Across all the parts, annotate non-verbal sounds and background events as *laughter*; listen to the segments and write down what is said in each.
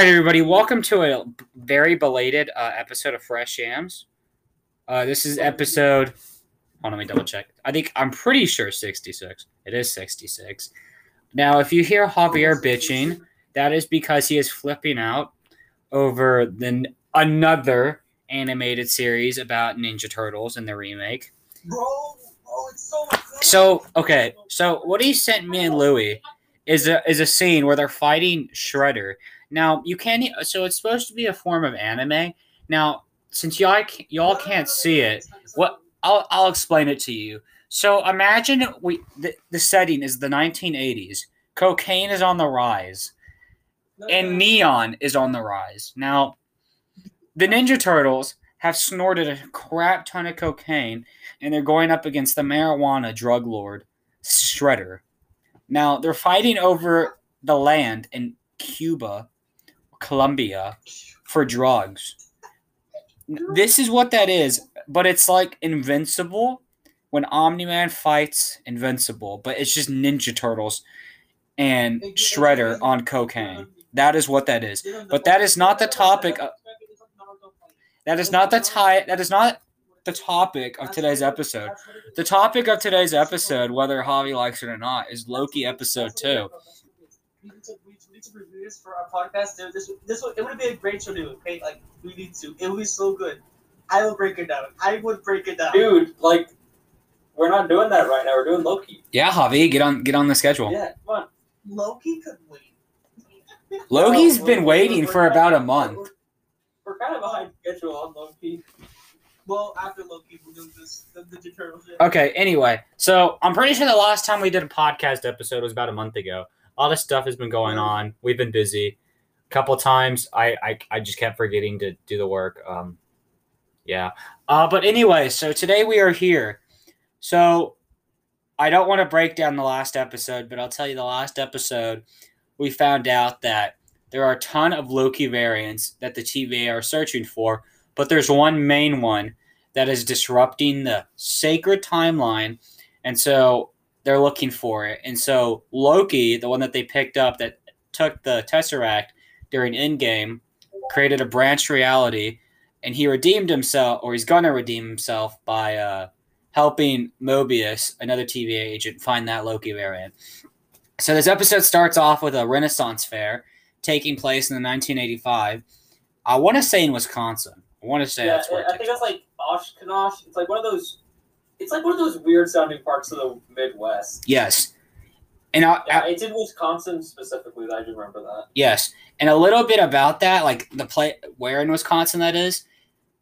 Right, everybody, welcome to a very belated uh, episode of Fresh Yams. Uh, this is episode. Hold on, let me double check. I think I'm pretty sure 66. It is 66. Now, if you hear Javier bitching, that is because he is flipping out over the another animated series about Ninja Turtles and the remake. Bro, bro, it's so. So, okay, so what he sent me and Louie is a is a scene where they're fighting Shredder. Now you can't. So it's supposed to be a form of anime. Now, since y'all y'all can't see it, what I'll I'll explain it to you. So imagine we the, the setting is the 1980s. Cocaine is on the rise, and neon is on the rise. Now, the Ninja Turtles have snorted a crap ton of cocaine, and they're going up against the marijuana drug lord Shredder. Now they're fighting over the land in Cuba, Colombia, for drugs. This is what that is, but it's like Invincible when Omni Man fights Invincible, but it's just Ninja Turtles and Shredder on cocaine. That is what that is. But that is not the topic of- That is not the tie. That is not the topic of today's episode. The topic of today's episode, whether Javi likes it or not, is Loki episode two. We need to, we need to review this for our podcast. Dude, This, this would, it would be a great show to do. Okay, like we need to. It would be so good. I will break it down. I would break it down. Dude, like, we're not doing that right now. We're doing Loki. Yeah, Javi, get on get on the schedule. Yeah, come on. Loki could wait. Loki's No, been waiting for we're about a month. We're, we're kind of behind schedule on Loki. Well, after Loki, we'll do this the Ninja Turtles. shit. Okay, anyway, so I'm pretty sure the last time we did a podcast episode was about a month ago. All this stuff has been going on. We've been busy. A couple times I, I I just kept forgetting to do the work. Um yeah. Uh but anyway, so today we are here. So I don't want to break down the last episode, but I'll tell you the last episode we found out that there are a ton of Loki variants that the TVA are searching for, but there's one main one that is disrupting the sacred timeline. And so they're looking for it. And so Loki, the one that they picked up that took the Tesseract during Endgame, created a branch reality. And he redeemed himself, or he's going to redeem himself by uh, helping Mobius, another TVA agent, find that Loki variant. So this episode starts off with a Renaissance fair taking place in the 1985. I want to say in Wisconsin. I want to say yeah, that's where it I think that's like Oshkosh. It's like one of those. It's like one of those weird sounding parts of the Midwest. Yes. And I, Yeah, I- it's in Wisconsin specifically. I do remember that. yes, and a little bit about that, like the play where in Wisconsin that is.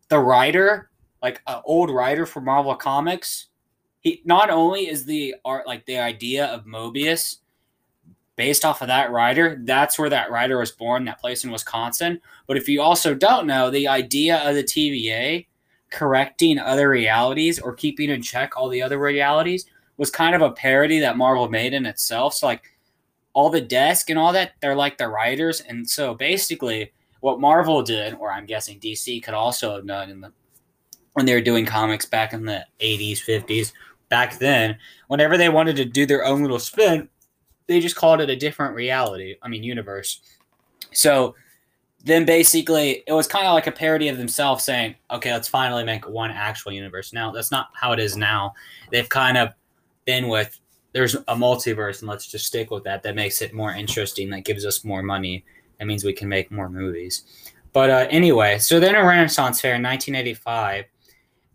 The writer, like an old writer for Marvel Comics, he not only is the art like the idea of Mobius based off of that writer. That's where that writer was born. That place in Wisconsin. But if you also don't know, the idea of the TVA correcting other realities or keeping in check all the other realities was kind of a parody that Marvel made in itself. So like all the desk and all that, they're like the writers. And so basically what Marvel did, or I'm guessing DC could also have done in the when they were doing comics back in the 80s, 50s, back then, whenever they wanted to do their own little spin, they just called it a different reality. I mean universe. So then basically it was kind of like a parody of themselves saying, okay, let's finally make one actual universe. Now that's not how it is now. They've kind of been with there's a multiverse and let's just stick with that. That makes it more interesting. That gives us more money. That means we can make more movies. But uh, anyway, so then a Renaissance Fair in 1985,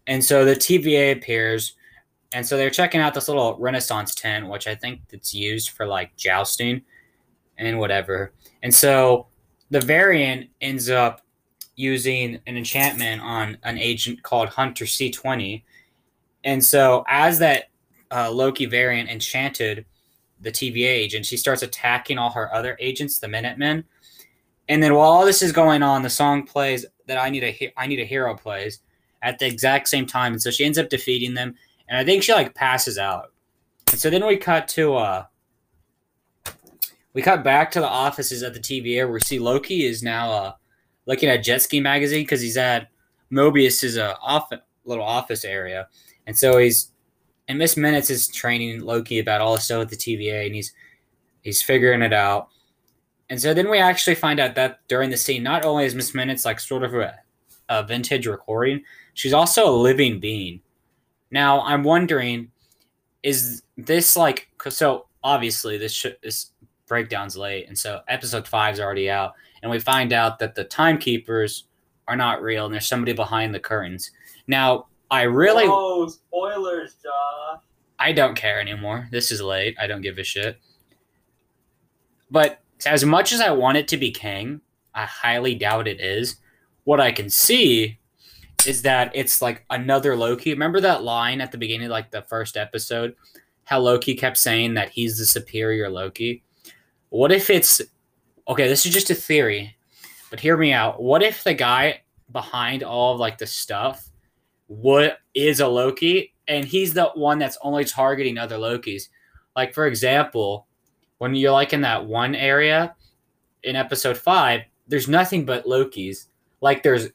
and so the TVA appears, and so they're checking out this little Renaissance tent, which I think it's used for like jousting and whatever. And so the variant ends up using an enchantment on an agent called Hunter C20. And so as that uh, Loki variant enchanted the TVA agent, she starts attacking all her other agents, the Minutemen. And then while all this is going on, the song plays that I need a need a hero plays at the exact same time, and so she ends up defeating them. And I think she like passes out. And so then we cut to uh, we cut back to the offices at the TVA where we see Loki is now uh looking at Jet Ski magazine because he's at Mobius's uh off little office area, and so he's and Miss Minutes is training Loki about all the stuff at the TVA, and he's he's figuring it out. And so then we actually find out that during the scene, not only is Miss Minutes like sort of a, a vintage recording, she's also a living being. Now I'm wondering, is this like, so obviously this sh- this breakdown's late, and so episode five's already out, and we find out that the timekeepers are not real, and there's somebody behind the curtains. Now I really Oh, spoilers, Josh. I don't care anymore. This is late. I don't give a shit. But as much as I want it to be Kang, I highly doubt it is. What I can see is that it's like another Loki. Remember that line at the beginning, like the first episode, how Loki kept saying that he's the superior Loki? What if it's okay? This is just a theory, but hear me out. What if the guy behind all of like the stuff what is a Loki, and he's the one that's only targeting other Lokis. Like for example, when you're like in that one area in episode five, there's nothing but Lokis. Like there's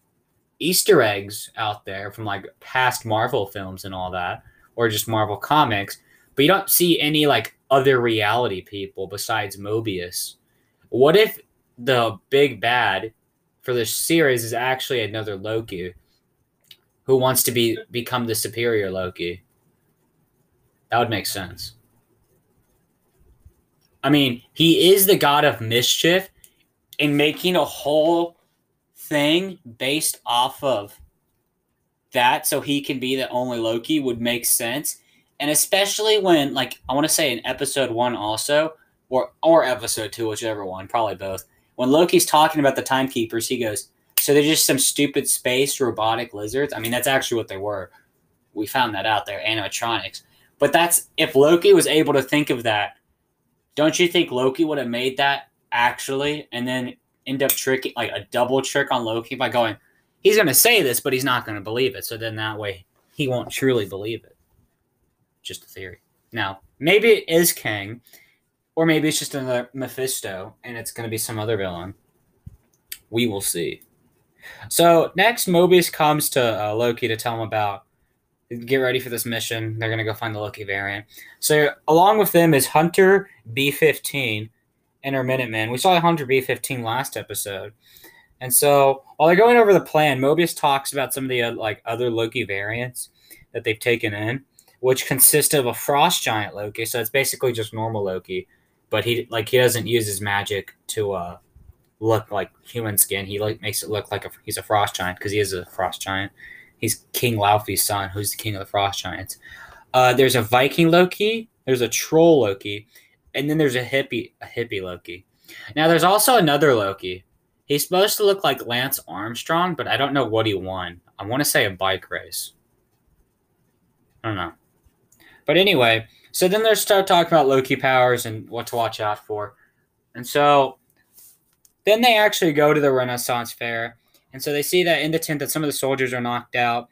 Easter eggs out there from like past Marvel films and all that, or just Marvel comics, but you don't see any like other reality people besides Mobius. What if the big bad for this series is actually another Loki? who wants to be become the superior Loki. That would make sense. I mean, he is the god of mischief, and making a whole thing based off of that so he can be the only Loki would make sense. And especially when like I want to say in episode 1 also or or episode 2 whichever one, probably both. When Loki's talking about the timekeepers, he goes, so they're just some stupid space robotic lizards. I mean, that's actually what they were. We found that out there, animatronics. But that's if Loki was able to think of that, don't you think Loki would have made that actually and then end up tricking like a double trick on Loki by going, he's gonna say this, but he's not gonna believe it. So then that way he won't truly believe it. Just a theory. Now, maybe it is Kang, or maybe it's just another Mephisto and it's gonna be some other villain. We will see. So next, Mobius comes to uh, Loki to tell him about get ready for this mission. They're gonna go find the Loki variant. So along with them is Hunter B fifteen and her Minutemen. We saw Hunter B fifteen last episode, and so while they're going over the plan, Mobius talks about some of the uh, like other Loki variants that they've taken in, which consists of a frost giant Loki. So it's basically just normal Loki, but he like he doesn't use his magic to uh look like human skin. He like makes it look like a, he's a frost giant because he is a frost giant. He's King Laufey's son, who's the king of the frost giants. Uh, there's a Viking Loki. There's a troll Loki, and then there's a hippie a hippie Loki. Now there's also another Loki. He's supposed to look like Lance Armstrong, but I don't know what he won. I want to say a bike race. I don't know. But anyway, so then they start talking about Loki powers and what to watch out for. And so then they actually go to the Renaissance Fair, and so they see that in the tent that some of the soldiers are knocked out,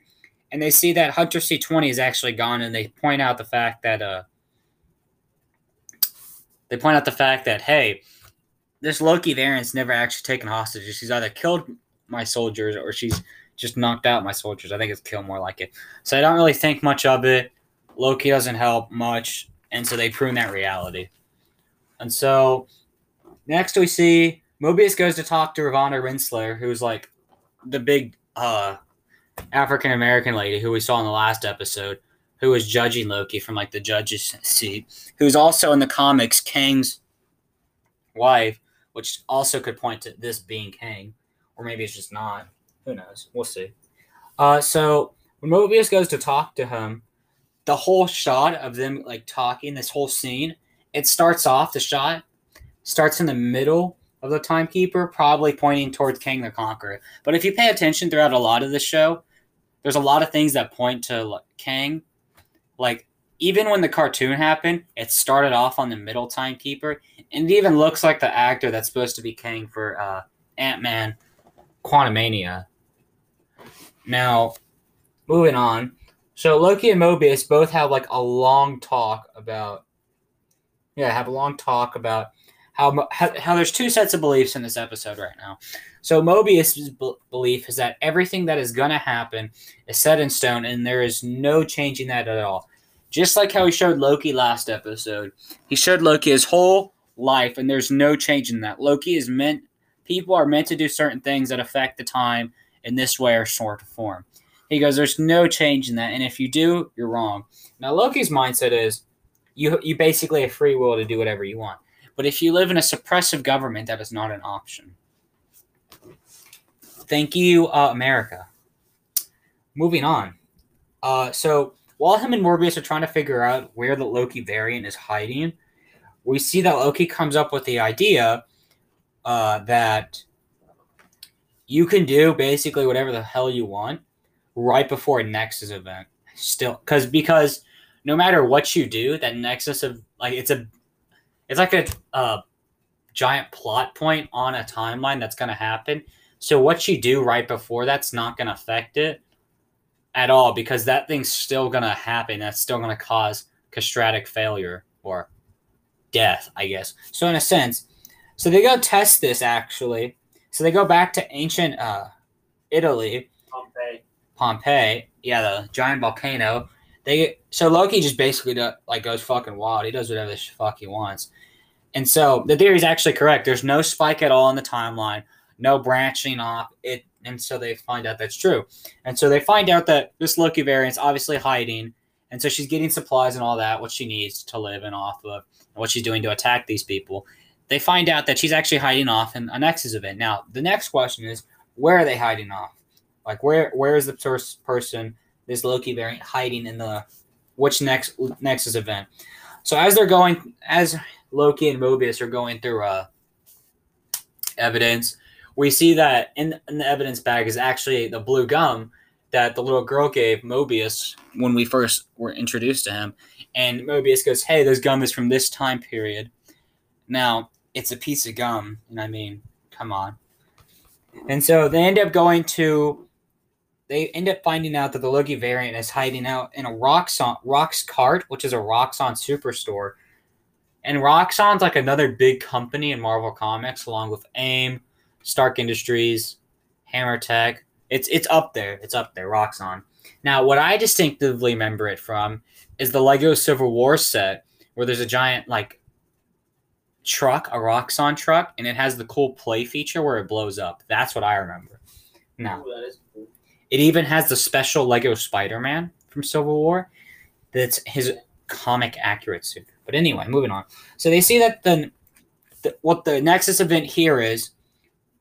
and they see that Hunter C twenty is actually gone, and they point out the fact that uh, they point out the fact that hey, this Loki variant's never actually taken hostages. She's either killed my soldiers or she's just knocked out my soldiers. I think it's kill more like it. So I don't really think much of it. Loki doesn't help much, and so they prune that reality. And so next we see Mobius goes to talk to Ravonna Renslayer, who's like the big uh, African American lady who we saw in the last episode, who was judging Loki from like the judge's seat, who's also in the comics Kang's wife, which also could point to this being Kang, or maybe it's just not. Who knows? We'll see. Uh, so when Mobius goes to talk to him, the whole shot of them like talking, this whole scene, it starts off the shot starts in the middle of the timekeeper, probably pointing towards Kang the Conqueror. But if you pay attention throughout a lot of the show, there's a lot of things that point to like, Kang. Like even when the cartoon happened, it started off on the middle timekeeper, and it even looks like the actor that's supposed to be Kang for uh, Ant Man, Quantumania. Now, moving on. So Loki and Mobius both have like a long talk about. Yeah, have a long talk about how, how, there's two sets of beliefs in this episode right now. So Mobius's b- belief is that everything that is going to happen is set in stone, and there is no changing that at all. Just like how he showed Loki last episode, he showed Loki his whole life, and there's no change in that. Loki is meant people are meant to do certain things that affect the time in this way or sort of form. He goes, There's no change in that, and if you do, you're wrong. Now Loki's mindset is you you basically have free will to do whatever you want. But if you live in a suppressive government, that is not an option. Thank you, uh, America. Moving on. Uh, so while him and Morbius are trying to figure out where the Loki variant is hiding, we see that Loki comes up with the idea uh, that you can do basically whatever the hell you want right before Nexus event. Still, because because no matter what you do, that Nexus of like it's a it's like a uh, giant plot point on a timeline that's going to happen. So what you do right before that's not going to affect it at all because that thing's still going to happen. That's still going to cause castratic failure or death, I guess. So in a sense, so they go test this actually. So they go back to ancient uh, Italy, Pompeii. Yeah, the giant volcano. They so Loki just basically do, like goes fucking wild. He does whatever the fuck he wants. And so the theory is actually correct. There's no spike at all in the timeline, no branching off. It and so they find out that's true. And so they find out that this Loki variant's obviously hiding, and so she's getting supplies and all that, what she needs to live and off of, and what she's doing to attack these people. They find out that she's actually hiding off in a Nexus event. Now, the next question is, where are they hiding off? Like, where where is the first person, this Loki variant, hiding in the which next Nexus event? So as they're going, as Loki and Mobius are going through uh, evidence, we see that in, in the evidence bag is actually the blue gum that the little girl gave Mobius when we first were introduced to him. And Mobius goes, Hey, this gum is from this time period. Now, it's a piece of gum. And I mean, come on. And so they end up going to, they end up finding out that the Loki variant is hiding out in a Roxxon, cart, which is a Roxxon superstore. And Roxxon's like another big company in Marvel Comics, along with AIM, Stark Industries, Hammer Tech. It's it's up there. It's up there. Roxxon. Now, what I distinctively remember it from is the Lego Civil War set, where there's a giant like truck, a Roxxon truck, and it has the cool play feature where it blows up. That's what I remember. Now, Ooh. It even has the special Lego Spider-Man from Civil War. That's his comic accurate suit. But anyway, moving on. So they see that the, the what the Nexus event here is,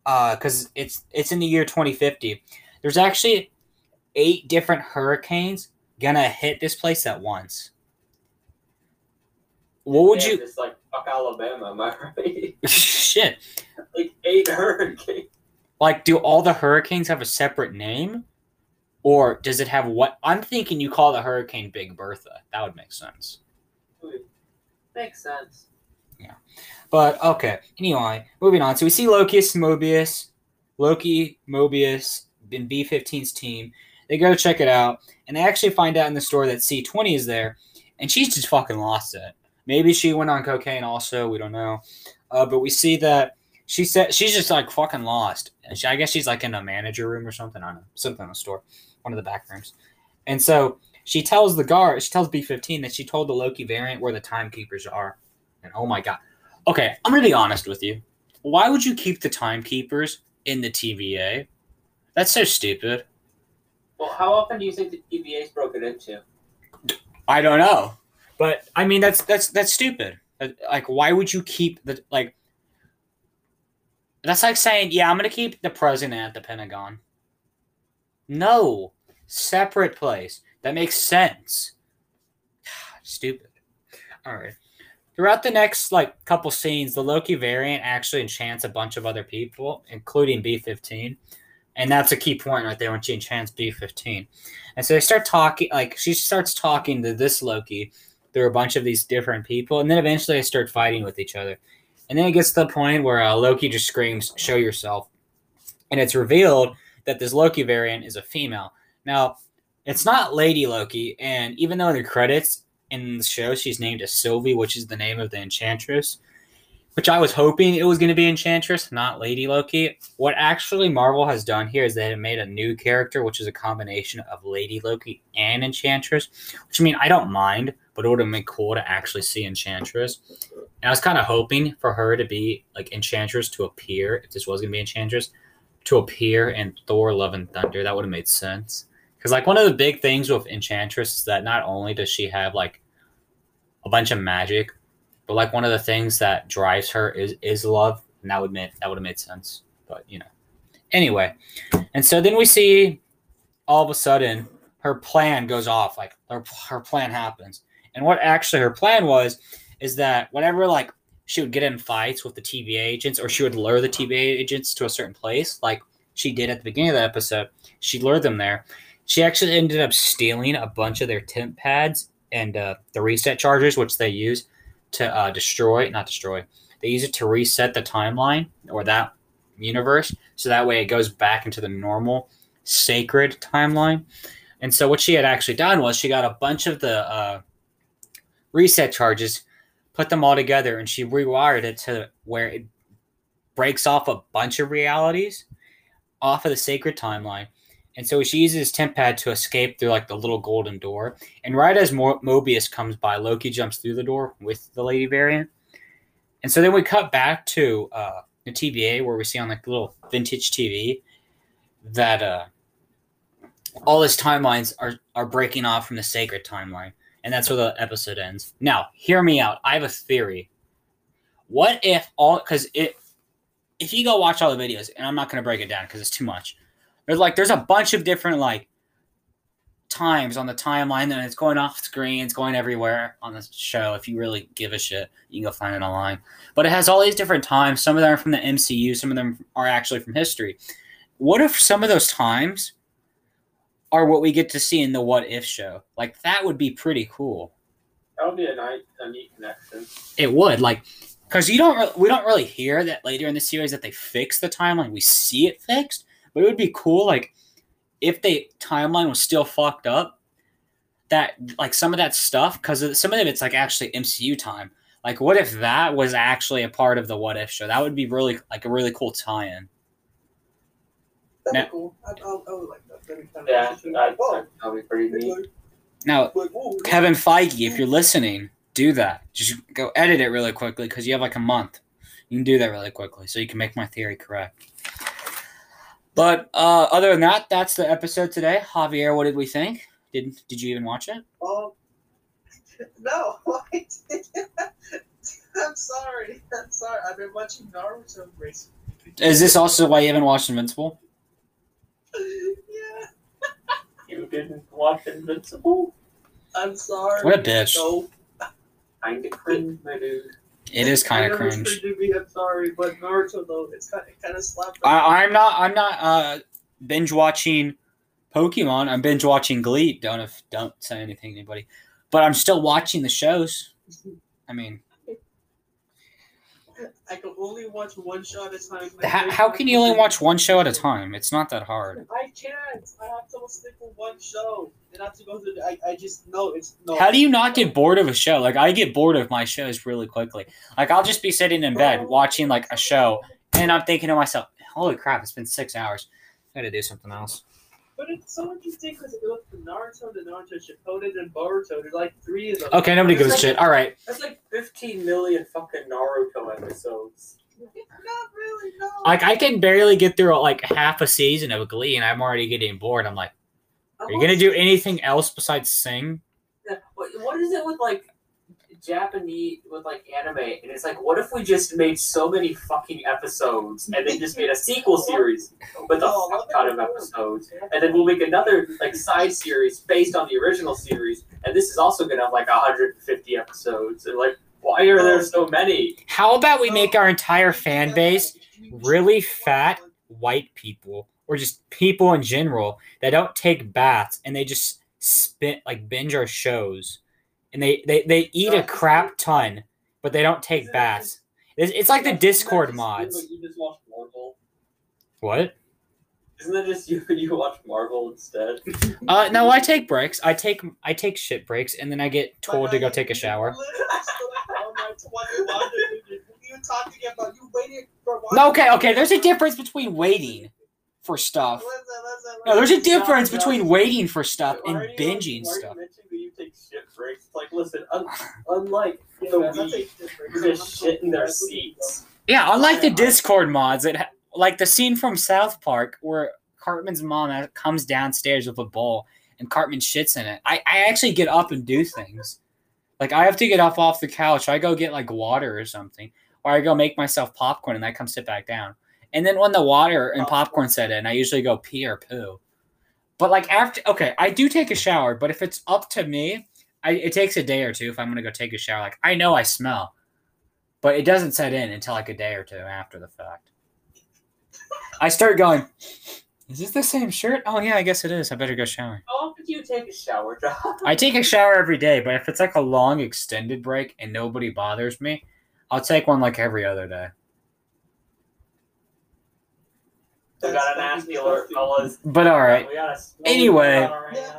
uh, because it's it's in the year 2050. There's actually eight different hurricanes gonna hit this place at once. What would Damn, you? It's like fuck Alabama, am I right? *laughs* *laughs* Shit. like eight hurricanes. Like, do all the hurricanes have a separate name? Or does it have what? I'm thinking you call the hurricane Big Bertha. That would make sense. Makes sense. Yeah. But okay. Anyway, moving on. So we see Loki, Mobius, Loki, Mobius, and B15's team. They go check it out, and they actually find out in the store that C20 is there, and she's just fucking lost it. Maybe she went on cocaine also. We don't know. Uh, but we see that she said she's just like fucking lost. And she, I guess she's like in a manager room or something. I don't know. Something in the store, one of the back rooms. And so she tells the guard, she tells B15 that she told the Loki variant where the timekeepers are. And oh my god. Okay, I'm gonna be honest with you. Why would you keep the timekeepers in the TVA? That's so stupid. Well, how often do you think the TVA's broken into? I don't know, but I mean that's that's that's stupid. Uh, Like, why would you keep the like? That's like saying, yeah, I'm gonna keep the president at the Pentagon. No, separate place. That makes sense. *sighs* Stupid. All right. Throughout the next like couple scenes, the Loki variant actually enchants a bunch of other people, including B15. And that's a key point right there when she enchants B15. And so they start talking, like, she starts talking to this Loki through a bunch of these different people. And then eventually they start fighting with each other. And then it gets to the point where uh, Loki just screams, Show yourself. And it's revealed that this Loki variant is a female. Now, it's not Lady Loki. And even though in the credits in the show she's named as Sylvie, which is the name of the Enchantress, which I was hoping it was going to be Enchantress, not Lady Loki. What actually Marvel has done here is they have made a new character, which is a combination of Lady Loki and Enchantress. Which I mean, I don't mind, but it would have been cool to actually see Enchantress. And I was kind of hoping for her to be like Enchantress to appear, if this was going to be Enchantress, to appear in Thor Love and Thunder. That would have made sense. Because, like, one of the big things with Enchantress is that not only does she have, like, a bunch of magic, but, like, one of the things that drives her is, is love. And that would, make, that would have made sense. But, you know. Anyway. And so then we see all of a sudden her plan goes off. Like, her, her plan happens. And what actually her plan was is that whenever like she would get in fights with the TVA agents, or she would lure the TVA agents to a certain place, like she did at the beginning of the episode, she lured them there. She actually ended up stealing a bunch of their temp pads and uh, the reset chargers, which they use to uh, destroy, not destroy, they use it to reset the timeline or that universe. So that way it goes back into the normal sacred timeline. And so what she had actually done was she got a bunch of the uh, reset charges, put them all together, and she rewired it to where it breaks off a bunch of realities off of the sacred timeline. And so she uses temp pad to escape through like the little golden door. And right as Mo- Mobius comes by, Loki jumps through the door with the lady variant. And so then we cut back to uh, the TVA where we see on like the little vintage TV that uh, all his timelines are are breaking off from the sacred timeline and that's where the episode ends. Now, hear me out. I have a theory. What if all because it if you go watch all the videos, and I'm not gonna break it down because it's too much. There's like there's a bunch of different like times on the timeline, and it's going off screen, it's going everywhere on the show. If you really give a shit, you can go find it online. But it has all these different times. Some of them are from the MCU, some of them are actually from history. What if some of those times are what we get to see in the What If show? Like that would be pretty cool. That would be a nice, a neat connection. It would like because you don't re- we don't really hear that later in the series that they fix the timeline. We see it fixed, but it would be cool like if the timeline was still fucked up. That like some of that stuff because some of it's like actually MCU time. Like what if that was actually a part of the What If show? That would be really like a really cool tie-in. That'd Now- be cool. I, I, I would like that. That'd be kind Yeah, of that'd, oh, that'd be pretty neat. Now Kevin Feige, if you're listening, do that. Just go edit it really quickly because you have like a month. You can do that really quickly so you can make my theory correct. But uh, other than that, that's the episode today. Javier, what did we think? Did Did you even watch it? Um, *laughs* no, *laughs* I didn't. *laughs* I'm sorry. I'm sorry. I've been watching Naruto recently. Is this also why you haven't watched Invincible? yeah, You didn't watch Invincible? I'm sorry. What a bitch. No, Kinda cringe, my dude. It is kind of cringe. I'm sorry, but Naruto though, it's kind of kind of slapped. I, I'm not. I'm not uh, binge watching Pokemon. I'm binge watching Glee. Don't if, don't say anything to anybody. But I'm still watching the shows. I mean, I can only watch one show at a time. how, how can you only watch one show at a time? It's not that hard. I can't. I have to stick with one show, and not to go through. I I just know it's no. How do you not get bored of a show? Like I get bored of my shows really quickly. Like I'll just be sitting in bed watching like a show, and I'm thinking to myself, "Holy crap! It's been six hours. I got to do something else." But it's so interesting because it goes from Naruto to Naruto Shippuden and Boruto. There's like three of them. Okay, nobody gives a shit. All right, That's like 15 million fucking Naruto episodes. Not really. No. like I can barely get through like half a season of Glee, and I'm already getting bored. I'm like, "Are you gonna do anything else besides sing?" Yeah, What, what is it with like Japanese with like anime? And it's like, what if we just made so many fucking episodes and then just made a sequel series with a fuck ton of episodes, and then we'll make another like side series based on the original series, and this is also gonna have like 150 episodes. And like, why are there so many? How about we make our entire fan base really fat white people, or just people in general that don't take baths and they just spit like binge our shows, and they they, they eat a crap ton, but they don't take baths. It's, it's like the Discord mods. You just watch Marvel. What? Isn't that just you? You watch Marvel instead. *laughs* Uh, no, I take breaks. I take I take shit breaks, and then I get told to go take a shower. You talking about you waited for No, okay, okay. There's a difference between waiting for stuff. No, there's a difference between waiting for stuff and Why are you- binging why are you stuff. mentioning that you take shit breaks. It's like, listen, un- unlike Yeah, the man, Wii, you're just shit in their seats. Yeah, unlike the Discord mods, it ha- like the scene from South Park where Cartman's mom comes downstairs with a bowl and Cartman shits in it. I, I actually get up and do things. Like I have to get up off the couch. I go get like water or something, or I go make myself popcorn and I come sit back down. And then when the water and popcorn set in, I usually go pee or poo. But like after, okay, I do take a shower. But if it's up to me, I, it takes a day or two if I'm gonna go take a shower. Like I know I smell, but it doesn't set in until like a day or two after the fact. I start going. Is this the same shirt? Oh yeah, I guess it is. I better go shower. How often do you take a shower, John? I take a shower every day, but if it's like a long extended break and nobody bothers me, I'll take one like every other day. We got an nasty alert, fellas. But all right. A Anyway. Yeah,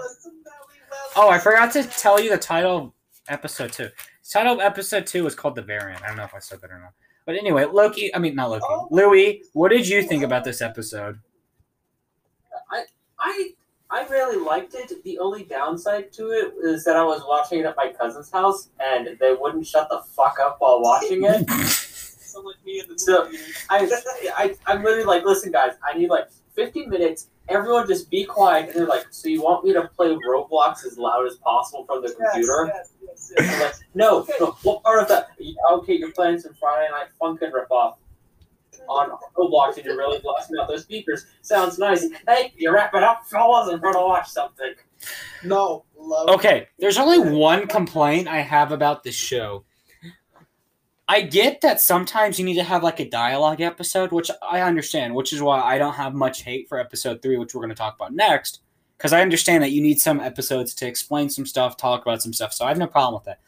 now. but somehow we well- Oh, I forgot to tell you the title of episode two. The title of episode two was called The Variant. I don't know if I said that or not. But anyway, Loki, I mean, not Loki. Oh. Louis, what did you think about this episode? I I I really liked it. The only downside to it is that I was watching it at my cousin's house and they wouldn't shut the fuck up while watching it. *laughs* Someone like me in the So. I, I I'm literally like, listen, guys, I need like 15 minutes. Everyone just be quiet. And they're like, so you want me to play Roblox as loud as possible from the computer? Yes, yes, yes, I'm like, no, no. What part of that? Okay, you're playing some Friday Night Funkin' ripoff on Roblox and you're really blasting out those speakers. Sounds nice. Hey, you wrap it up, fellas, and gonna watch something. No, love. Okay, there's only one complaint I have about this show. I get that sometimes you need to have like a dialogue episode, which I understand, which is why I don't have much hate for episode three, which we're going to talk about next, because I understand that you need some episodes to explain some stuff, talk about some stuff. So I have no problem with that.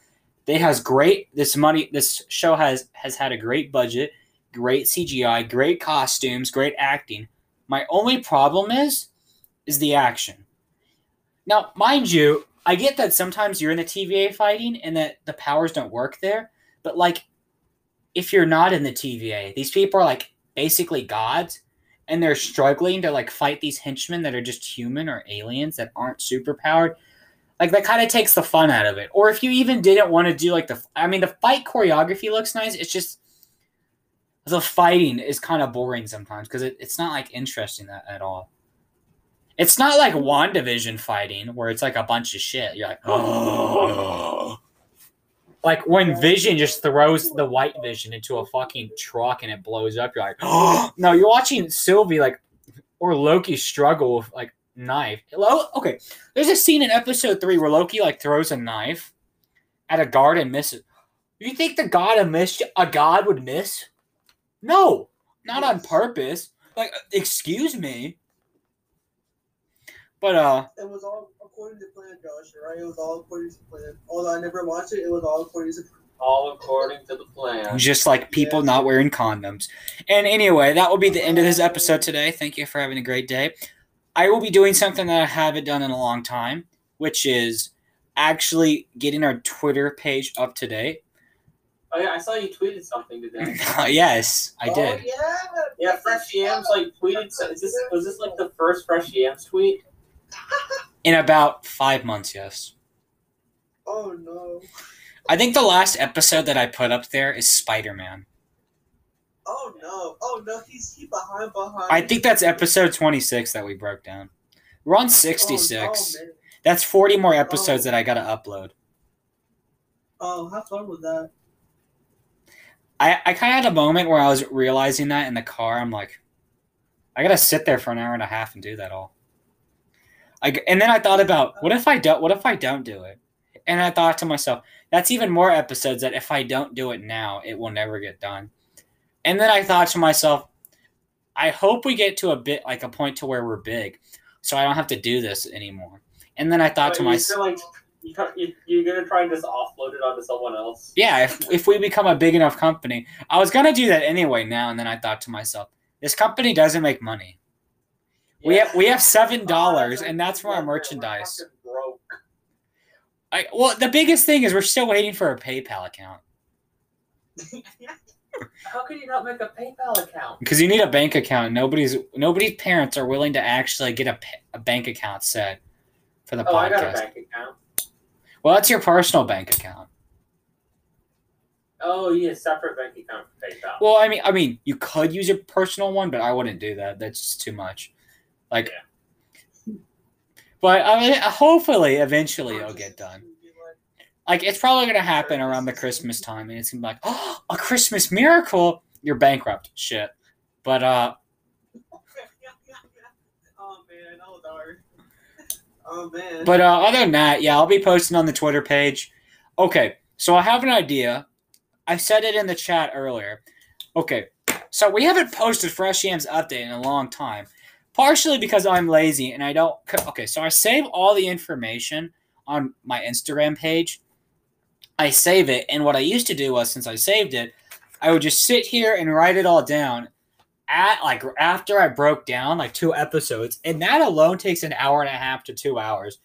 It has great this money. This show has has had a great budget, great CGI, great costumes, great acting. My only problem is is the action. Now, mind you, I get that sometimes you're in the TVA fighting and that the powers don't work there, but like if you're not in the TVA, these people are like basically gods and they're struggling to like fight these henchmen that are just human or aliens that aren't superpowered. Like that kind of takes the fun out of it. Or if you even didn't want to do like the I mean the fight choreography looks nice, it's just the fighting is kind of boring sometimes because it, it's not like interesting that, at all. It's not like WandaVision fighting where it's like a bunch of shit. You're like, oh. *gasps* *gasps* *laughs* Like when Vision just throws the white Vision into a fucking truck and it blows up. You're like, oh. No, you're watching Sylvie like, or Loki struggle with like knife. Lo- Okay, there's a scene in episode three where Loki like throws a knife at a guard and misses. You think the god of miss a god would miss? No, not on purpose. Like, excuse me. But uh, It was all according to plan, Josh. Right? It was all according to plan. Although I never watched it, it was all according to. All according to the plan. just like people Yes. not wearing condoms. And anyway, that will be the end of this episode today. Thank you for having a great day. I will be doing something that I haven't done in a long time, which is actually getting our Twitter page up to date. Oh yeah, I saw you tweeted something today. *laughs* Oh, yes, I oh, did. Oh, yeah. Yeah, Fresh Yams like tweeted. so- Is this was this like the first Fresh Yams tweet? *laughs* In about five months, yes. Oh no. I think the last episode that I put up there is Spider Man. Oh no. Oh no. He's he behind behind. I think that's episode 26 that we broke down. We're on Oh, 66. Oh, man. That's 40 more oh. episodes that I got to upload. oh, have fun with that. I, I kind of had a moment where I was realizing that in the car. I'm like, I gotta sit there for an hour and a half and do that all. I, and then I thought about what if I don't what if I don't do it? And I thought to myself, that's even more episodes that if I don't do it now, it will never get done. And then I thought to myself, I hope we get to a bit like a point to where we're big, so I don't have to do this anymore. And then I thought to But you myself, like you you're gonna try and just offload it onto someone else. yeah, if, if we become a big enough company, I was gonna do that anyway now, and then I thought to myself, this company doesn't make money. We have we have seven dollars, and that's for our merchandise. I, well, the biggest thing is we're still waiting for a PayPal account *laughs* How can you not make a PayPal account? because you need a bank account. Nobody's nobody's parents are willing to actually get a, a bank account set for the Oh, I got a podcast. bank account. Well, that's your personal bank account. Oh, yeah, separate bank account for PayPal. Well, I mean, I mean, you could use your personal one, but I wouldn't do that. That's just too much. Like, but I mean, hopefully, eventually, it'll get done. Like, it's probably gonna happen around the Christmas time, and it's gonna be like, oh, a Christmas miracle. You're bankrupt, shit. But uh, *laughs* oh man, oh darn. *laughs* Oh man. But uh, other than that, yeah, I'll be posting on the Twitter page. Okay, so I have an idea. I said it in the chat earlier. Okay, so we haven't posted Fresh Yams update in a long time, partially because I'm lazy and I don't. Okay, so I save all the information on my Instagram page. I save it, and what I used to do was, since I saved it, I would just sit here and write it all down at like after I broke down like two episodes, and that alone takes an hour and a half to two hours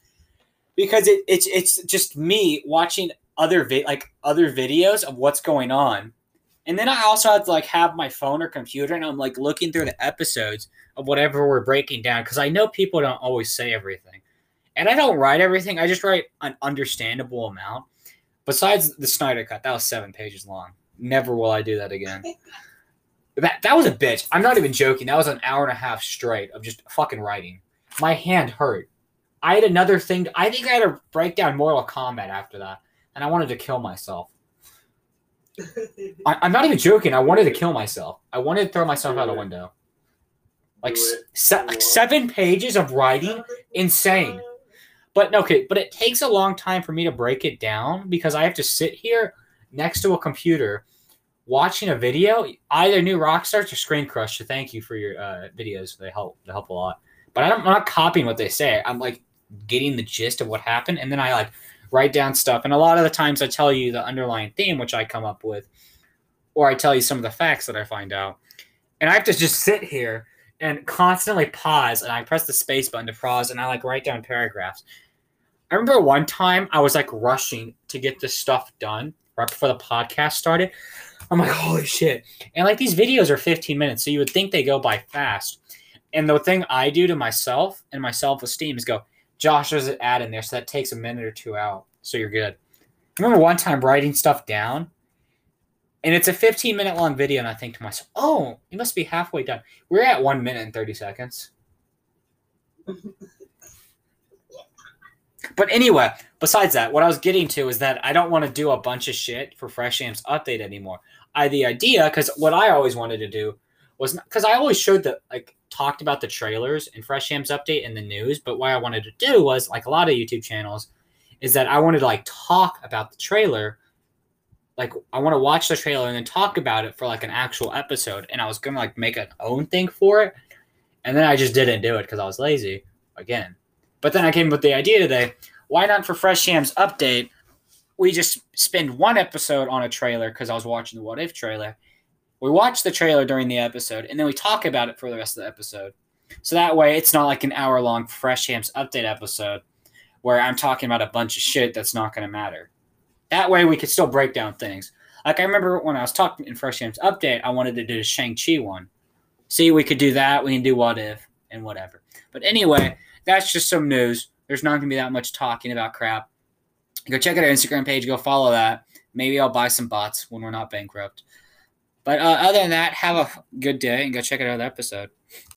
because it, it's it's just me watching other vi- like other videos of what's going on, and then I also have to like have my phone or computer and I'm like looking through the episodes of whatever we're breaking down because I know people don't always say everything, and I don't write everything. I just write an understandable amount. Besides the Snyder cut, that was seven pages long. Never will I do that again. *laughs* That that was a bitch. I'm not even joking. That was an hour and a half straight of just fucking writing. My hand hurt. I had another thing. I think I had to break down Mortal Kombat after that, and I wanted to kill myself. *laughs* I, I'm not even joking. I wanted to kill myself. I wanted to throw myself out a window. Like, Do s- it. se- like seven pages of writing, insane. But okay, but it takes a long time for me to break it down because I have to sit here next to a computer watching a video. Either new rock Rockstars or Screen Crush. So thank you for your uh, videos. They help. They help a lot. But I'm not copying what they say. I'm like getting the gist of what happened, and then I like write down stuff. And a lot of the times, I tell you the underlying theme which I come up with, or I tell you some of the facts that I find out. And I have to just sit here and constantly pause, and I press the space button to pause, and I like write down paragraphs. I remember one time I was like rushing to get this stuff done right before the podcast started. I'm like, holy shit. And like these videos are 15 minutes, so you would think they go by fast. And the thing I do to myself and my self esteem is go, Josh, there's an ad in there, so that takes a minute or two out. So you're good. I remember one time writing stuff down, and it's a 15 minute long video, and I think to myself, oh, it must be halfway done. We're at one minute and 30 seconds. *laughs* But anyway, besides that, what I was getting to is that I don't want to do a bunch of shit for Fresh Yams update anymore. I the idea because what I always wanted to do was because I always showed the like talked about the trailers in Fresh Yams update in the news, but what I wanted to do was like a lot of YouTube channels is that I wanted to like talk about the trailer. Like I want to watch the trailer and then talk about it for like an actual episode, and I was gonna like make an own thing for it, and then I just didn't do it because I was lazy again. But then I came up with the idea today. Why not for Fresh Yams update? We just spend one episode on a trailer because I was watching the What If trailer. We watch the trailer during the episode and then we talk about it for the rest of the episode. So that way it's not like an hour long Fresh Yams update episode where I'm talking about a bunch of shit that's not going to matter. That way we could still break down things. Like I remember when I was talking in Fresh Yams update, I wanted to do a Shang-Chi one. See, we could do that. We can do What If and whatever. But anyway, that's just some news. There's not going to be that much talking about crap. Go check out our Instagram page. Go follow that. Maybe I'll buy some bots when we're not bankrupt. But uh, other than that, have a good day and go check out another episode.